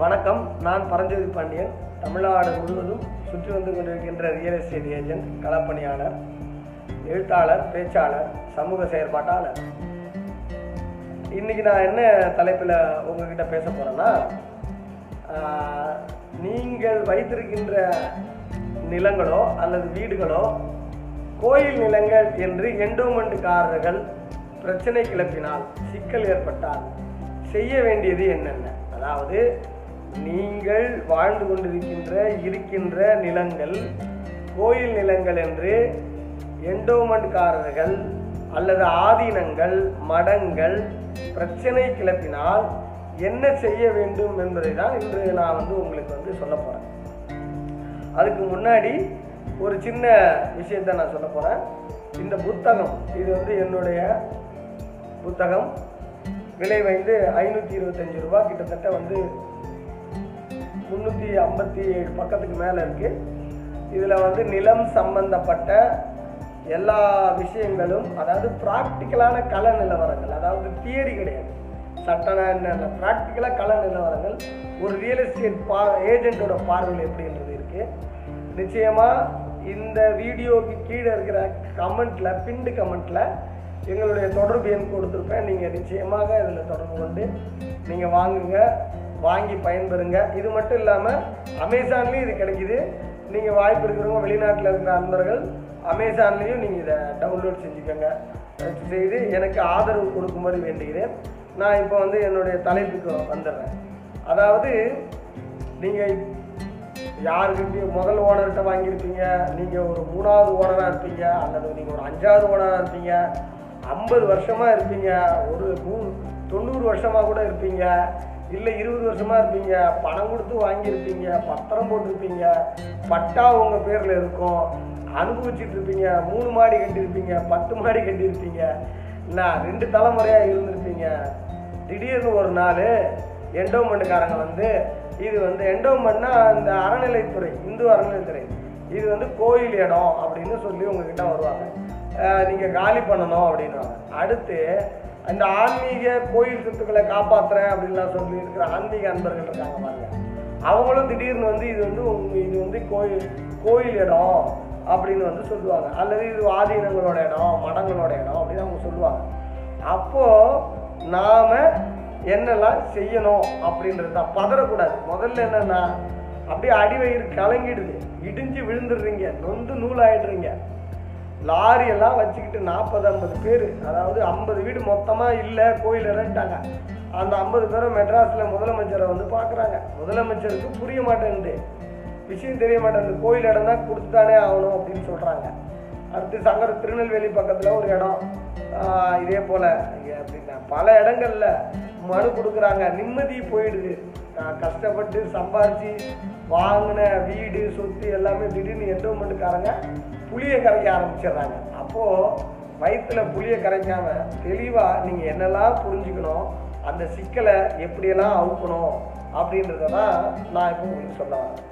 வணக்கம். நான் பரஞ்சோதி பாண்டியன். தமிழ்நாடு முழுவதும் சுற்றி வந்து கொண்டிருக்கின்ற ரியல் எஸ்டேட் ஏஜென்ட் களப்பணியாளர் எழுத்தாளர் பேச்சாளர் சமூக செயற்பாட்டாளர். இன்றைக்கி நான் என்ன தலைப்பில் உங்ககிட்ட பேச போகிறேன்னா நீங்கள் வைத்திருக்கின்ற நிலங்களோ அல்லது வீடுகளோ கோயில் நிலங்கள் என்று எண்டோமெண்ட்காரர்கள் பிரச்சனை கிளப்பினால் சிக்கல் ஏற்பட்டால் செய்ய வேண்டியது என்னென்ன? அதாவது நீங்கள் வாழ்ந்து கொண்டிருக்கின்ற இருக்கின்ற நிலங்கள் கோயில் நிலங்கள் என்று எண்டோமெண்ட்காரர்கள் அல்லது ஆதீனங்கள் மடங்கள் பிரச்சனை கிளப்பினால் என்ன செய்ய வேண்டும் என்பதை தான் இன்று நான் வந்து உங்களுக்கு வந்து சொல்ல போகிறேன் அதுக்கு முன்னாடி ஒரு சின்ன விஷயத்தை நான் சொல்ல போகிறேன் இந்த புத்தகம் இது வந்து என்னுடைய புத்தகம். விலை வந்து ஐநூற்றி இருபத்தஞ்சி ரூபா கிட்டத்தட்ட வந்து முந்நூற்றி ஐம்பத்தி ஏழு பக்கத்துக்கு மேலே இருக்குது இதில் வந்து நிலம் சம்பந்தப்பட்ட எல்லா விஷயங்களும் அதாவது ப்ராக்டிக்கலான கல நிலவரங்கள் அதாவது தியரி கிடையாது. சட்டனா என்ன ப்ராக்டிக்கலாக கல நிலவரங்கள் ஒரு ரியல் எஸ்டேட் பா ஏஜெண்ட்டோட பார்வையில் எப்படின்றது இருக்குது நிச்சயமாக இந்த வீடியோக்கு கீழே இருக்கிற கமெண்ட்டில் பிண்டு கமெண்ட்டில் எங்களுடைய தொடர்பு எண் கொடுத்துருப்பேன். நீங்கள் நிச்சயமாக இதில் தொடர்பு கொண்டு நீங்கள் வாங்குங்க. வாங்கி பயன்பெறுங்க. இது மட்டும் இல்லாமல் அமேசான்லேயும் இது கிடைக்குது. நீங்கள் வாய்ப்பு இருக்கிறவங்க வெளிநாட்டில் இருக்கிற நண்பர்கள் அமேசான்லேயும் நீங்கள் இதை டவுன்லோட் செஞ்சுக்கோங்க. செய்து எனக்கு ஆதரவு கொடுக்கும்படி வேண்டுகிறேன். நான் இப்போ வந்து என்னுடைய தலைப்புக்கு வந்துடுறேன். அதாவது நீங்கள் யாருக்கிட்டையும் முதல் ஓனர்கிட்ட வாங்கியிருப்பீங்க. நீங்கள் ஒரு மூணாவது ஓனராக இருப்பீங்க. அல்லது நீங்கள் ஒரு அஞ்சாவது ஓனராக இருப்பீங்க. ஐம்பது வருஷமாக இருப்பீங்க. ஒரு மூ தொண்ணூறு வருஷமாக கூட இருப்பீங்க. இல்லை இருபது வருஷமாக இருப்பீங்க. பணம் கொடுத்து வாங்கியிருப்பீங்க. பத்திரம் போட்டிருப்பீங்க. பட்டா உங்கள் பேரில் இருக்கும். அனுபவிச்சுட்டு இருப்பீங்க. மூணு மாடி கட்டியிருப்பீங்க. பத்து மாடி கட்டியிருப்பீங்க. நான் ரெண்டு தலைமுறையாக இருந்திருப்பீங்க. திடீர்னு ஒரு நாள் எண்டோமெண்ட்டுக்காரங்க வந்து இது வந்து என்டோமெண்ட்னா இந்த அறநிலைத்துறை இந்து அறநிலைத்துறை இது வந்து கோயில் இடம் அப்படின்னு சொல்லி உங்ககிட்ட வருவாங்க. நீங்கள் காலி பண்ணணும் அப்படின்வாங்க அடுத்து இந்த ஆன்மீக கோயில் சொத்துக்களை காப்பாற்றுறேன் அப்படின்லாம் சொல்லி இருக்கிற ஆன்மீக அன்பர்கள் இருக்காங்க பாருங்க. அவங்களும் திடீர்னு வந்து இது வந்து இது வந்து கோயில் கோயில் இடம் அப்படின்னு வந்து சொல்லுவாங்க. அல்லது இது ஆதீனங்களோட இடம் மடங்களோட இடம் அப்படின்னு அவங்க சொல்லுவாங்க. அப்போது நாம் என்னெல்லாம் செய்யணும் அப்படின்றது தான். பதறக்கூடாது. முதல்ல என்னென்னா அப்படியே அடிவயிறு கலங்கிடுது. இடிஞ்சு விழுந்துடுறீங்க. நொந்து நூலாயிடுறீங்க. லாரி எல்லாம் வச்சுக்கிட்டு நாற்பது ஐம்பது பேர். அதாவது ஐம்பது வீடு மொத்தமாக இல்லை கோயில் இடம்ட்டாங்க அந்த ஐம்பது பேரும் மெட்ராஸில் முதலமைச்சரை வந்து பார்க்குறாங்க முதலமைச்சருக்கு புரிய மாட்டேங்குது. விஷயம் தெரிய மாட்டேன் கோயில் இடம் தான் கொடுத்துதானே ஆகணும் அப்படின்னு சொல்கிறாங்க அடுத்து சங்கர திருநெல்வேலி பக்கத்தில் ஒரு இடம். இதே போல் அப்படின்னா பல இடங்களில் மனு கொடுக்குறாங்க. நிம்மதி போயிடுது. கஷ்டப்பட்டு சம்பாரித்து வாங்கின வீடு சொத்து எல்லாமே திடீர்னு என்டோமெண்ட்டுக்காரங்க புளியை கரைக்க ஆரம்பிச்சிடுறாங்க. அப்போது வயிற்றில் புளியை கரைக்காம தெளிவாக நீங்கள் என்னெல்லாம் புரிஞ்சுக்கணும் அந்த சிக்கலை எப்படியெல்லாம் அவுக்கணும் அப்படின்றத தான் நான் இப்போ உங்களுக்கு சொல்ல வரேன்.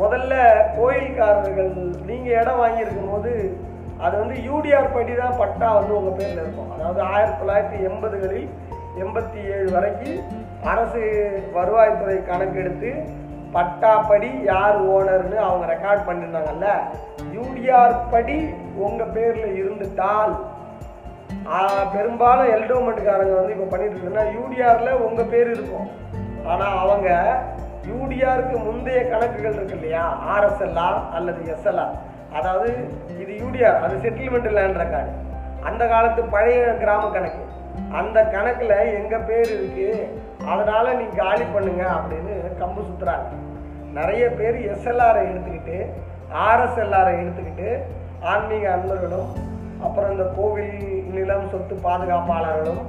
முதல்ல கோயில்காரர்கள் நீங்கள் இடம் வாங்கியிருக்கும் போது அது வந்து யூடிஆர் படி தான் பட்டா வந்து உங்கள் பேரில் இருக்கும். அதாவது ஆயிரத்தி தொள்ளாயிரத்தி எண்பதுகளில் எண்பத்தி ஏழு வரைக்கும் அரசு வருவாய்த்துறை கணக்கெடுத்து பட்டாப்படி யார் ஓனர்னு அவங்க ரெக்கார்ட் பண்ணியிருந்தாங்கல்ல யூடிஆர் படி உங்கள் பேரில் இருந்துட்டால் பெரும்பாலும் எல்டோமெண்ட்காரங்க வந்து இப்போ பண்ணிட்டு இருக்குன்னா யூடிஆரில் உங்கள் பேர் இருக்கும். ஆனால் அவங்க யூடிஆருக்கு முந்தைய கணக்குகள் இருக்கு இல்லையா? ஆர்எஸ்எல்ஆர் அல்லது எஸ்எல்ஆர் அதாவது இது யூடிஆர் அது செட்டில்மெண்ட் லேண்ட் ரெக்கார்டு அந்த காலத்து பழைய கிராம கணக்கு. அந்த கணக்கில் எங்கள் பேர் இருக்குது அதனால் நீங்கள் காலி பண்ணுங்க அப்படின்னு கம்பு சுற்றுறாங்க நிறைய பேர் எஸ்எல்ஆரை எடுத்துக்கிட்டு ஆர்எஸ்எல்ஆரை எடுத்துக்கிட்டு ஆன்மீக அன்பர்களும் அப்புறம் இந்த கோவில் நிலம் சொத்து பாதுகாப்பாளர்களும்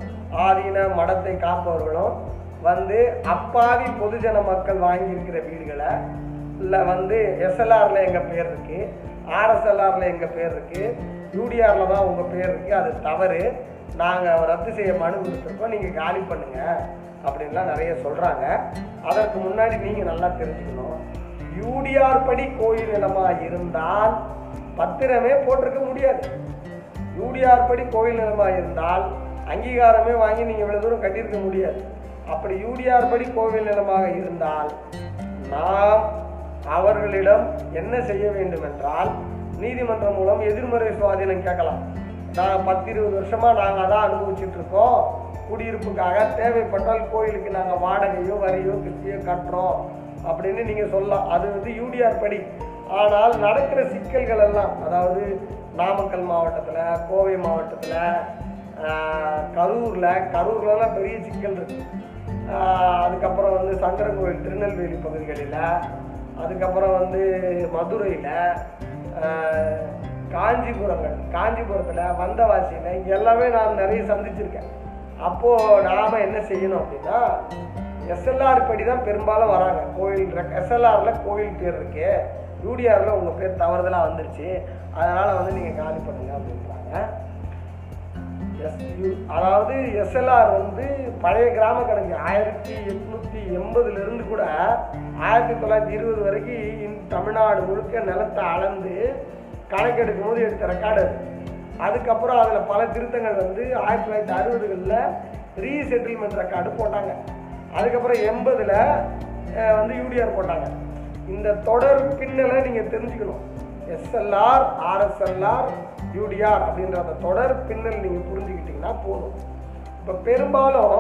ஆதீன மடத்தை காப்பவர்களும் வந்து அப்பாவி பொதுஜன மக்கள் வாங்கியிருக்கிற வீடுகளை இல்லை வந்து எஸ்எல்ஆரில் எங்கள் பேர் இருக்குது ஆர்எஸ்எல்ஆரில் எங்கள் பேர் இருக்குது யூடிஆரில் தான் உங்கள் பேர் இருக்குது அது தவறு. நாங்கள் ரத்து செய்ய மனு கொடுத்துருக்கோம் நீங்கள் காலி பண்ணுங்கள் அப்படின்லாம் நிறைய சொல்கிறாங்க அதற்கு முன்னாடி நீங்கள் நல்லா தெரிஞ்சுக்கணும். யூடிஆர் படி கோயில் நிலமாக இருந்தால் பத்திரமே போட்டிருக்க முடியாது. யூடிஆர் படி கோயில் நிலமாக இருந்தால் அங்கீகாரமே வாங்கி நீங்கள் இவ்வளோ தூரம் கட்டியிருக்க முடியாது. அப்படி யூடிஆர் படி கோவில் நிலமாக இருந்தால் நாம் அவர்களிடம் என்ன செய்ய வேண்டும் என்றால் நீதிமன்றம் மூலம் எதிர்மறை சுவாதீனம் கேட்கலாம். நாங்கள் பத்து இருபது வருஷமாக நாங்கள் அதான் அனுபவிச்சுட்டு இருக்கோம் குடியிருப்புக்காக தேவைப்பட்டால் கோயிலுக்கு நாங்கள் வாடகையோ வரியோ கிஸ்தியோ கட்டுறோம் அப்படின்னு நீங்கள் சொல்லலாம். அது வந்து யூடிஆர் படி. ஆனால் நடக்கிற சிக்கல்கள் எல்லாம் அதாவது நாமக்கல் மாவட்டத்தில் கோவை மாவட்டத்தில் கரூரில் கரூர்லலாம் பெரிய சிக்கல் இருக்குது அதுக்கப்புறம் வந்து சங்கரன் திருநெல்வேலி பகுதிகளில் அதுக்கப்புறம் வந்து மதுரையில் காஞ்சிபுரங்கள் காஞ்சிபுரத்தில் வந்தவாசியில் இங்கே எல்லாமே நான் நிறைய சந்திச்சிருக்கேன். அப்போது நாம் என்ன செய்யணும் அப்படின்னா எஸ்எல்ஆர் படி தான் பெரும்பாலும் வராங்க. கோயில் எஸ்எல்ஆரில் கோயில் பேர் இருக்கு. யூடிஆரில் உங்கள் பேர் தவறுதலாக வந்துருச்சு. அதனால் வந்து நீங்கள் காலி பண்ணுங்க அப்படின்றாங்க. எஸ் அதாவது எஸ்எல்ஆர் வந்து பழைய கிராம கணக்கு ஆயிரத்தி எட்நூற்றி எண்பதுலேருந்து கூட ஆயிரத்தி தொள்ளாயிரத்தி இருபது வரைக்கும் தமிழ்நாடு முழுக்க நிலத்தை அளந்து கணக்கெடுக்கும் போது எடுத்த ரெக்கார்டு அது அதுக்கப்புறம் அதில் பல திருத்தங்கள் வந்து ஆயிரத்தி தொள்ளாயிரத்தி அறுபதுகளில் ரீசெட்டில்மெண்ட் ரெக்கார்டு போட்டாங்க. அதுக்கப்புறம் எண்பதில் வந்து யூடிஆர் போட்டாங்க. இந்த தொடர் பின்னலை நீங்கள் தெரிஞ்சுக்கணும். எஸ்எல்ஆர் ஆர்எஸ்எல்ஆர் யூடிஆர் அப்படின்ற அந்த தொடர் பின்னல் நீங்கள் புரிஞ்சுக்கிட்டீங்கன்னா போதும். இப்போ பெரும்பாலும்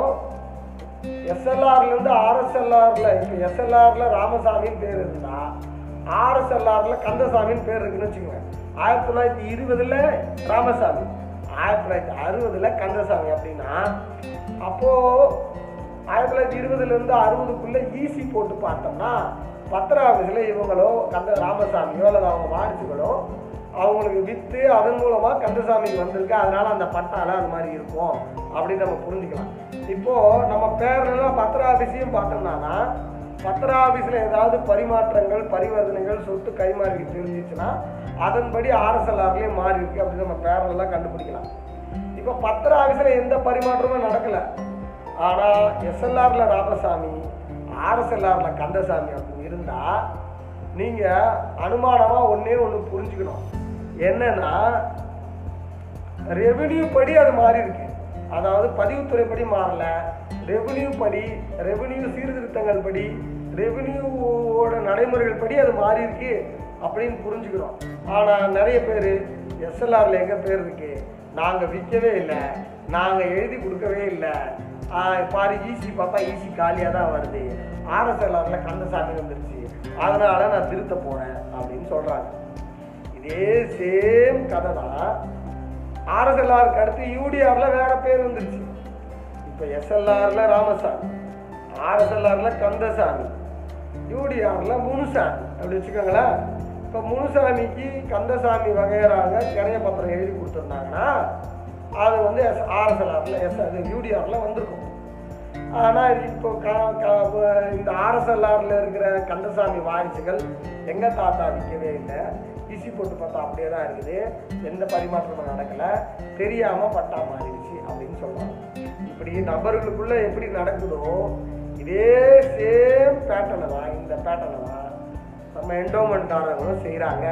எஸ்எல்ஆர்லேருந்து ஆர்எஸ்எல்ஆரில் இப்போ எஸ்எல்ஆரில் ராமசாமின்னு பேர் இருந்தா ஆர்எஸ்எல்ஆரில் கந்தசாமின்னு பேர் இருக்குன்னு வச்சுக்கோங்க. ஆயிரத்தி தொள்ளாயிரத்தி இருபதில் ராமசாமி ஆயிரத்தி தொள்ளாயிரத்தி அறுபதில் கந்தசாமி அப்படின்னா அப்போது ஆயிரத்தி தொள்ளாயிரத்தி இருபதுலேருந்து அறுபதுக்குள்ளே ஈசி போட்டு பார்த்தோம்னா பத்திர ஆஃபீஸில் இவங்களோ கந்த ராமசாமியோ அல்லது அவங்க வாரிசுகளோ அவங்களுக்கு விற்று அதன் மூலமாக கந்தசாமிக்கு வந்திருக்கு. அதனால் அந்த பட்டால அது மாதிரி இருக்கும் அப்படின்னு நம்ம புரிஞ்சுக்கலாம். இப்போது நம்ம பேரெல்லாம் பத்திர ஆஃபீஸையும் பார்த்தோம்னா பத்திர ஆஃபீஸில் ஏதாவது பரிமாற்றங்கள் பரிவர்த்தனைகள் சொத்து கைமாறி தெரிஞ்சிச்சுன்னா அதன்படி ஆர்எஸ்எல்ஆர்லேயே மாறி இருக்கு அப்படின்னு நம்ம பேரெல்லாம் கண்டுபிடிக்கலாம். இப்போ பத்திர ஆஃபீஸில் எந்த பரிமாற்றமும் நடக்கலை. ஆனால் எஸ்எல்ஆரில் ராமசாமி ஆர்எஸ்எல்ஆரில் கந்தசாமி அப்படின்னு இருந்தால் நீங்கள் அனுமானமாக ஒன்றே ஒன்று புரிஞ்சுக்கணும். என்னன்னா ரெவென்யூ படி அது மாறி இருக்கு. அதாவது பதிவுத்துறை படி மாறல. ரெவென்யூ படி ரெவென்யூ சீர்திருத்தங்கள் படி ரெவென்யூவோட நடைமுறைகள் படி அது மாறி இருக்கு அப்படின்னு புரிஞ்சுக்கிறோம். ஆனால் நிறைய பேர் எஸ்எல்ஆரில் எங்கள் பேர் இருக்கு? நாங்கள் விற்கவே இல்லை. நாங்கள் எழுதி கொடுக்கவே இல்லை. பாரு ஈசி பார்த்தா ஈசி காலியாக தான் வருது. ஆர்எஸ்எல்ஆரில் கந்தசாமி வந்துருச்சு. அதனால நான் திருத்த போகிறேன் அப்படின்னு சொல்கிறாங்க இதே சேம் கதை தான் ஆர்எஸ்எல்ஆருக்கு அடுத்து யூடிஆரில் வேற பேர் வந்துருச்சு. இப்போ எஸ்எல்ஆரில் ராமசாமி ஆர்எஸ்எல்ஆரில் கந்தசாமி யூடிஆரில் முனுசாமி. அப்படி வச்சுக்கோங்களேன் இப்போ முனுசாமிக்கு கந்தசாமி வகையறாங்க கிணைய பத்திரம் எழுதி கொடுத்துருந்தாங்கன்னா அது வந்து எஸ் ஆர்எஸ்எல்ஆரில் எஸ் அது யூடிஆரில் வந்திருக்கும். ஆனால் இப்போ க- இந்த ஆர்எஸ்எல்ஆரில் இருக்கிற கந்தசாமி வாரிசுகள் எங்கள் தாத்தா விற்கவே இல்லை இசி போட்டு பார்த்தா அப்படியே தான் இருக்குது. எந்த பரிமாற்றமும் நடக்கலை. தெரியாமல் பட்டா மாறிடுச்சு அப்படின்னு சொல்லுவாங்க இப்படி நபர்களுக்குள்ளே எப்படி நடக்குதோ இதே சேம் பேட்டர்னை தான் இந்த பேட்டர்னை தான் நம்ம என்டோமெண்ட்காரங்களும் செய்கிறாங்க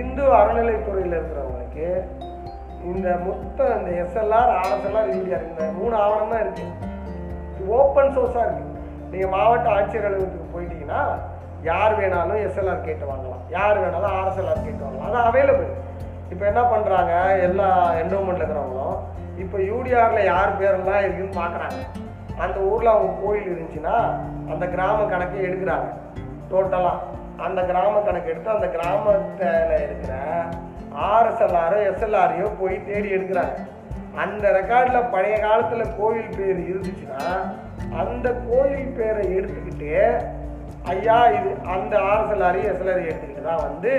இந்து அறநிலைத்துறையில் இருக்கிறவங்களுக்கு இந்த மொத்த இந்த எஸ்எல்ஆர் ஆர்எஸ்எல்ஆர் யூடிஆர் இந்த மூணு ஆவணம் தான் இருக்குது ஓப்பன் சோர்ஸாக இருக்குது நீங்கள் மாவட்ட ஆட்சியர் அலுவலகத்துக்கு போயிட்டீங்கன்னா யார் வேணாலும் எஸ்எல்ஆர் கேட்டு வாங்கலாம். யார் வேணாலும் ஆர்எஸ்எல்ஆர் கேட்டு வாங்கலாம். அது அவைலபிள் இப்போ என்ன பண்ணுறாங்க எல்லா என்டோமெண்ட்டில் இருக்கிறவங்களும் இப்போ யூடிஆரில் யார் பேரெல்லாம் இருக்குன்னு பார்க்குறாங்க அந்த ஊரில் அவங்க கோயில் இருந்துச்சுன்னா அந்த கிராம கணக்கை எடுக்கிறாங்க. டோட்டலாக அந்த கிராம கணக்கு எடுத்து அந்த கிராமத்தில் இருக்கிற ஆர்எஸ்எல்ஆரோ எஸ்எல்ஆரையோ போய் தேடி எடுக்கிறாங்க. அந்த ரெக்கார்டில் பழைய காலத்தில் கோயில் பேர் இருந்துச்சுன்னா அந்த கோயில் பேரை எடுத்துக்கிட்டு ஐயா இது அந்த ஆர்எஸ்எல்ஆரி எஸ்எல்ஆரி எடுத்துக்கிட்டு தான் வந்து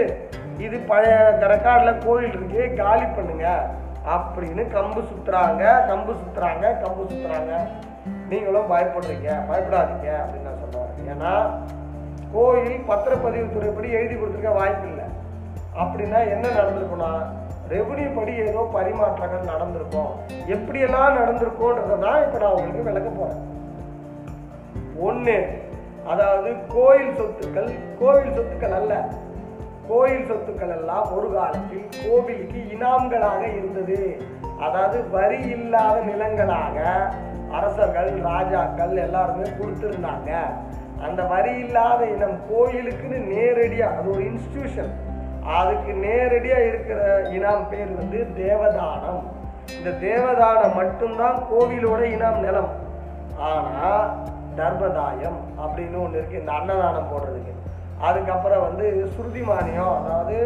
இது பழைய ரெக்கார்டில் கோயில் இருக்கு காலி பண்ணுங்க. அப்படின்னு கம்பு சுற்றுறாங்க கம்பு சுற்றுறாங்க கம்பு சுற்றுறாங்க நீங்களும் பயப்படுறீங்க பயப்படாதீங்க அப்படின்னு நான் சொல்லுவேன் ஏன்னா கோயில் பத்திரப்பதிவு துறைப்படி எழுதி கொடுத்துருக்க வாய்ப்பு இல்லை. அப்படின்னா என்ன நடந்திருக்குன்னா ரெவன்யூ படி ஏதோ பரிமாற்றங்கள் நடந்திருக்கும். எப்படியெல்லாம் நடந்திருக்கோன்றதான் இப்போ நான் உங்களுக்கு விளக்க போகிறேன் ஒன்று அதாவது கோயில் சொத்துக்கள் கோவில் சொத்துக்கள் அல்ல. கோயில் சொத்துக்கள் எல்லாம் ஒரு காலத்தில் கோவிலுக்கு இனாம்களாக இருந்தது. அதாவது வரி இல்லாத நிலங்களாக அரசர்கள் ராஜாக்கள் எல்லாருமே கொடுத்துருந்தாங்க. அந்த வரி இல்லாத இனம் கோயிலுக்குன்னு நேரடியாக அது ஒரு இன்ஸ்டிடியூஷன் அதுக்கு நேரடியாக இருக்கிற இனம் பேர் வந்து தேவதானம். இந்த தேவதானம் மட்டும்தான் கோவிலோட இனம் நிலம். ஆனால் தர்மதாயம் அப்படின்னு ஒன்று இருக்குது இந்த அன்னதானம் போடுறதுக்கு. அதுக்கப்புறம் வந்து சுருதி மானியம் அதாவது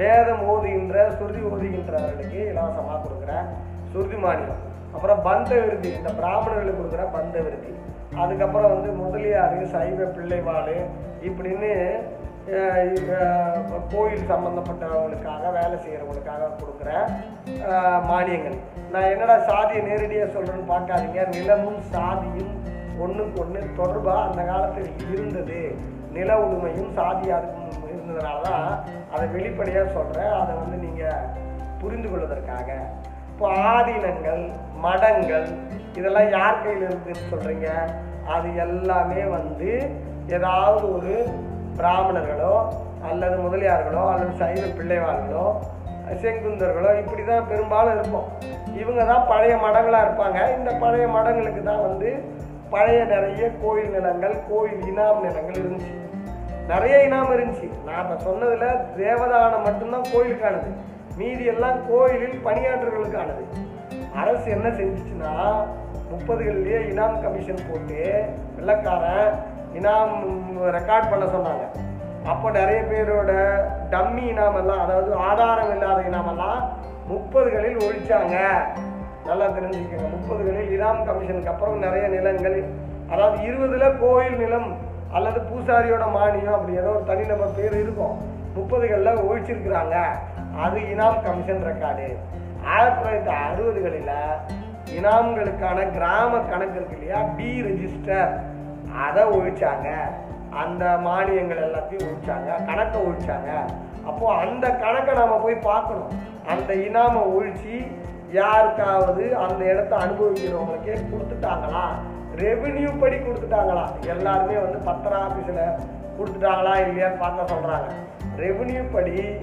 வேதம் ஓதுகின்ற சுருதி ஓதுகின்றவர்களுக்கு இலவசமாக கொடுக்குறேன் சுருதி மானியம். அப்புறம் பந்த விருத்தி இந்த பிராமணர்களுக்கு கொடுக்குற பந்த விருத்தி. அதுக்கப்புறம் வந்து முதலியார் சைவ பிள்ளைவாள் இப்படின்னு கோயில் சம்மந்தப்பட்டவங்களுக்காக வேலை செய்கிறவங்களுக்காக கொடுக்குற மானியங்கள். நான் என்னடா சாதியை நேரடியாக சொல்கிறேன்னு பார்க்காதீங்க. நிலமும் சாதியும் ஒன்றுக்கு ஒன்று தொடர்பாக அந்த காலத்தில் இருந்தது. நில உரிமையும் சாதி இருந்ததுனால தான் அதை வெளிப்படையாக சொல்கிறேன் அதை வந்து நீங்கள் புரிந்து கொள்வதற்காக. இப்போ ஆதீனங்கள் மடங்கள் இதெல்லாம் யார் கையில் இருக்குதுன்னு சொல்கிறீங்க அது எல்லாமே வந்து ஏதாவது ஒரு பிராமணர்களோ அல்லது முதலியார்களோ அல்லது சைவ பிள்ளைவார்களோ செங்குந்தர்களோ இப்படி தான் பெரும்பாலும் இருப்போம். இவங்க தான் பழைய மடங்களாக இருப்பாங்க. இந்த பழைய மடங்களுக்கு தான் வந்து பழைய நிறைய கோயில் நிலங்கள் கோயில் இனாம் நிலங்கள் இருந்துச்சு. நிறைய இனாம் இருந்துச்சு. நான் இப்போ சொன்னதில் தேவதானம் மட்டும்தான் கோயிலுக்கானது. மீதி எல்லாம் கோயிலில் பணியாற்றர்களுக்கானது அரசு என்ன செஞ்சுச்சுன்னா முப்பதுகள்லேயே இனாம் கமிஷன் போட்டு வெள்ளக்காரன் இனாம் ரெக்கார்ட் பண்ண சொன்னாங்க. அப்போ நிறைய பேரோட டம்மி இனாமெல்லாம் அதாவது ஆதாரம் இல்லாத இனாமெல்லாம் முப்பதுகளில் ஒழிச்சாங்க. நல்லா தெரிஞ்சுக்கோங்க. முப்பதுகளில் இனாம் கமிஷனுக்கு அப்புறம் நிறைய நிலங்கள். அதாவது இருபதுல கோயில் நிலம் அல்லது பூசாரியோட மானியம் அப்படி ஏதோ ஒரு தனிநபர் பேர் இருக்கும். முப்பதுகளில் ஒழிச்சிருக்கிறாங்க. அது இனாம் கமிஷன் ரெக்கார்டு ஆயிரத்தி தொள்ளாயிரத்தி அறுபதுகளில் இனாம்களுக்கான கிராம கணக்கு இருக்கு இல்லையா? பி ரெஜிஸ்டர் அதை ஒழிச்சாங்க. அந்த மானியங்கள் எல்லாத்தையும் ஒழிச்சாங்க. கணக்கை ஒழிச்சாங்க. அப்போது அந்த கணக்கை நாம் போய் பார்க்கணும். அந்த இனாமை ஒழிச்சு யாருக்காவது அந்த இடத்த அனுபவிக்கிறவங்களுக்கே கொடுத்துட்டாங்களா? ரெவென்யூ படி கொடுத்துட்டாங்களா? எல்லாருமே வந்து பத்திர ஆஃபீஸில் கொடுத்துட்டாங்களா இல்லையான்னு பார்க்க சொல்கிறாங்க ரெவென்யூ படி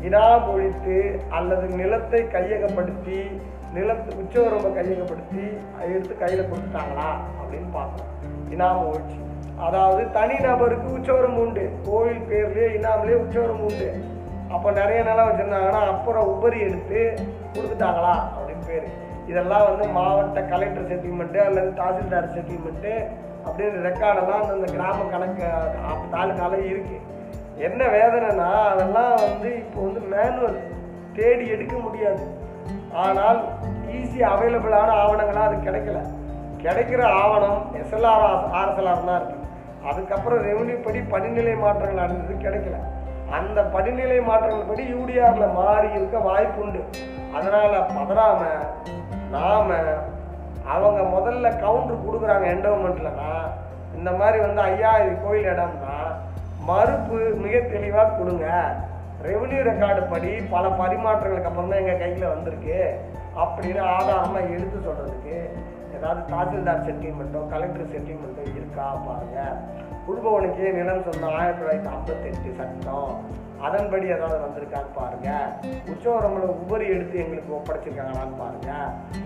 இனாம் ஒழித்து அல்லது நிலத்தை கையகப்படுத்தி நிலத்து உச்சவரம்பை கையகப்படுத்தி எடுத்து கையில் கொடுத்துட்டாங்களா அப்படின்னு பார்க்கணும் இனாம் ஒழிச்சு அதாவது தனிநபருக்கு உச்சவரம் உண்டு. கோவில் பேர்லேயே இனாம்லேயே உச்சவரம் உண்டு. அப்போ நிறைய நிலம் வச்சுருந்தாங்கன்னா அப்புறம் உபரி எடுத்து கொடுத்துட்டாங்களா அப்படின்னு பேர். இதெல்லாம் வந்து மாவட்ட கலெக்டர் செட்டில்மெண்ட்டு அல்லது தாசில்தார் செட்டில்மெண்ட்டு அப்படின்னு ரெக்கார்டெல்லாம் அந்தந்த கிராம கணக்கு அப்~ தாலுக்கால இருக்குது என்ன வேதனைனா அதெல்லாம் வந்து இப்போ வந்து மேனுவல் தேடி எடுக்க முடியாது. ஆனால் ஈஸி அவைலபிளான ஆவணங்களாக அது கிடைக்கல. கிடைக்கிற ஆவணம் எஸ்எல்ஆர் ஆர்எஸ்எல்ஆர் தான் இருக்குது அதுக்கப்புறம் ரெவன்யூ படி படிநிலை மாற்றங்கள் அடைஞ்சது கிடைக்கல. அந்த படிநிலை மாற்றங்கள் படி மாறி இருக்க வாய்ப்பு உண்டு அதனால் பதறாம நாம் அவங்க முதல்ல கவுண்டர் கொடுக்குறாங்க என்டோமெண்ட்லனா இந்த மாதிரி வந்து ஐயா இது கோயில் இடம்னா மறுப்பு மிக தெளிவாக கொடுங்க. ரெவன்யூ ரெக்கார்டு படி பல பரிமாற்றங்களுக்கு அப்புறம் தான் எங்கள் கையில் வந்திருக்கு. அப்படின்னு ஆதாரமாக எடுத்து சொல்கிறதுக்கு ஏதாவது தாசில்தார் செட்டில்மெண்ட்டோ கலெக்டர் செட்டில்மெண்ட்டோ இருக்கா பாருங்க. உள்பவனுக்கே நிலம் சொந்தம் ஆயிரத்தி தொள்ளாயிரத்தி ஐம்பத்தெட்டு சட்டம். அதன்படி ஏதாவது வந்திருக்கான்னு பாருங்க. உச்சவரம்புல உபரி எடுத்து எங்களுக்கு ஒப்படைச்சிருக்காங்களான்னு பாருங்க.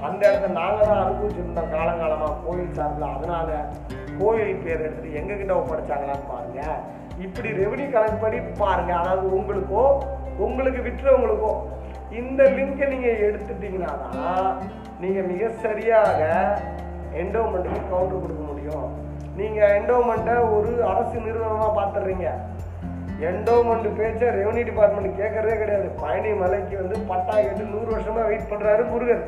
அந்த இடத்த நாங்கள் தான் அனுபவிச்சிருந்தோம் காலங்காலமாக கோயில் சார்பில் அதனால கோயில் பேர் எடுத்துட்டு எங்ககிட்ட ஒப்படைச்சாங்களான்னு பாருங்க. இப்படி ரெவன்யூ கணக்குப்படி பாருங்க. அதாவது உங்களுக்கோ உங்களுக்கு விட்டுறவங்களுக்கோ இந்த லிங்கை நீங்கள் எடுத்துட்டீங்கன்னா தான் நீங்கள் மிக சரியாக என்டோமெண்ட்டுக்கு கவுண்டர் கொடுக்க முடியும். நீங்கள் என்டோமெண்ட்டை ஒரு அரசு நிறுவனமாக பார்த்துடுறீங்க. என்டோமெண்ட் பேச்சை ரெவன்யூ டிபார்ட்மெண்ட் கேட்கறதே கிடையாது. பழனி மலைக்கு வந்து பட்டா கேட்டு நூறு வருஷமாக வெயிட் பண்ணுறாரு முருகர்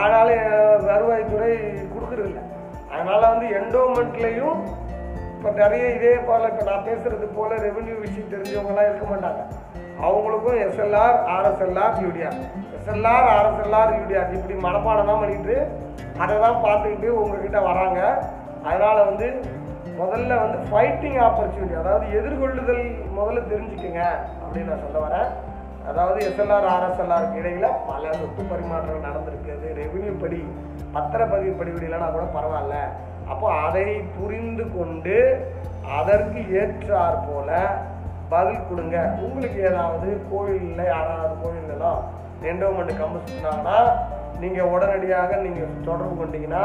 ஆனாலும் வருவாய்த்துறை கொடுக்குறதில்ல அதனால் வந்து என்டோமெண்ட்லேயும் இப்போ நிறைய இதே போல் இப்போ நான் பேசுகிறது போல் ரெவன்யூ விஷயம் தெரிஞ்சவங்கலாம் இருக்க மாட்டாங்க. அவங்களுக்கும் SLR RSLR UTR SLR RSLR UTR இப்படி மனப்பாடம் தான் பண்ணிட்டு அதை தான் பார்த்துக்கிட்டு உங்ககிட்ட வராங்க. அதனால் வந்து முதல்ல வந்து ஃபைட்டிங் ஆப்பர்ச்சுனிட்டி அதாவது எதிர்கொள்ளுதல் முதல்ல தெரிஞ்சுக்கோங்க அப்படின்னு நான் சொல்ல வரேன். அதாவது எஸ்எல்ஆர் ஆர்எஸ்எல்ஆருக்கு இடையில் பல சொத்து பரிமாற்றங்கள் நடந்திருக்குது ரெவென்யூ படி பத்திரப்பதிவு படிப்படியிலனா கூட பரவாயில்ல. அப்போ அதை புரிந்து கொண்டு அதற்கு ஏற்றாற் போல பதில் கொடுங்க. உங்களுக்கு ஏதாவது கோயிலில் யாராவது கோயிலெல்லாம் என்டோமெண்ட் கம்பு சுற்றினாங்கன்னா நீங்கள் உடனடியாக நீங்கள் தொடர்பு கொண்டீங்கன்னா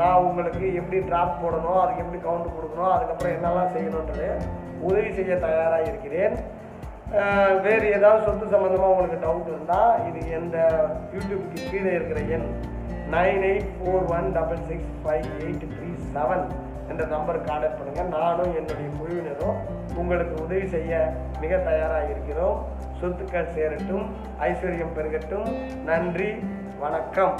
நான் உங்களுக்கு எப்படி ட்ராப் போடணும் அதுக்கு எப்படி கவுண்ட் கொடுக்கணும் அதுக்கப்புறம் என்னெல்லாம் செய்யணுன்றது உதவி செய்ய தயாராக இருக்கிறேன். வேறு ஏதாவது சொத்து சம்மந்தமாக உங்களுக்கு டவுட் இருந்தால் இது எந்த யூடியூப்க்கு கீழே இருக்கிற எண் nine eight four one double six five eight three seven என்ற நம்பருக்கு ஆர்டர் பண்ணுங்கள் நானும் என்னுடைய குழுவினரும் உங்களுக்கு உதவி செய்ய மிக தயாராக இருக்கிறோம். சொத்துக்கள் சேரட்டும் ஐஸ்வர்யம் பெருகட்டும். நன்றி வணக்கம்.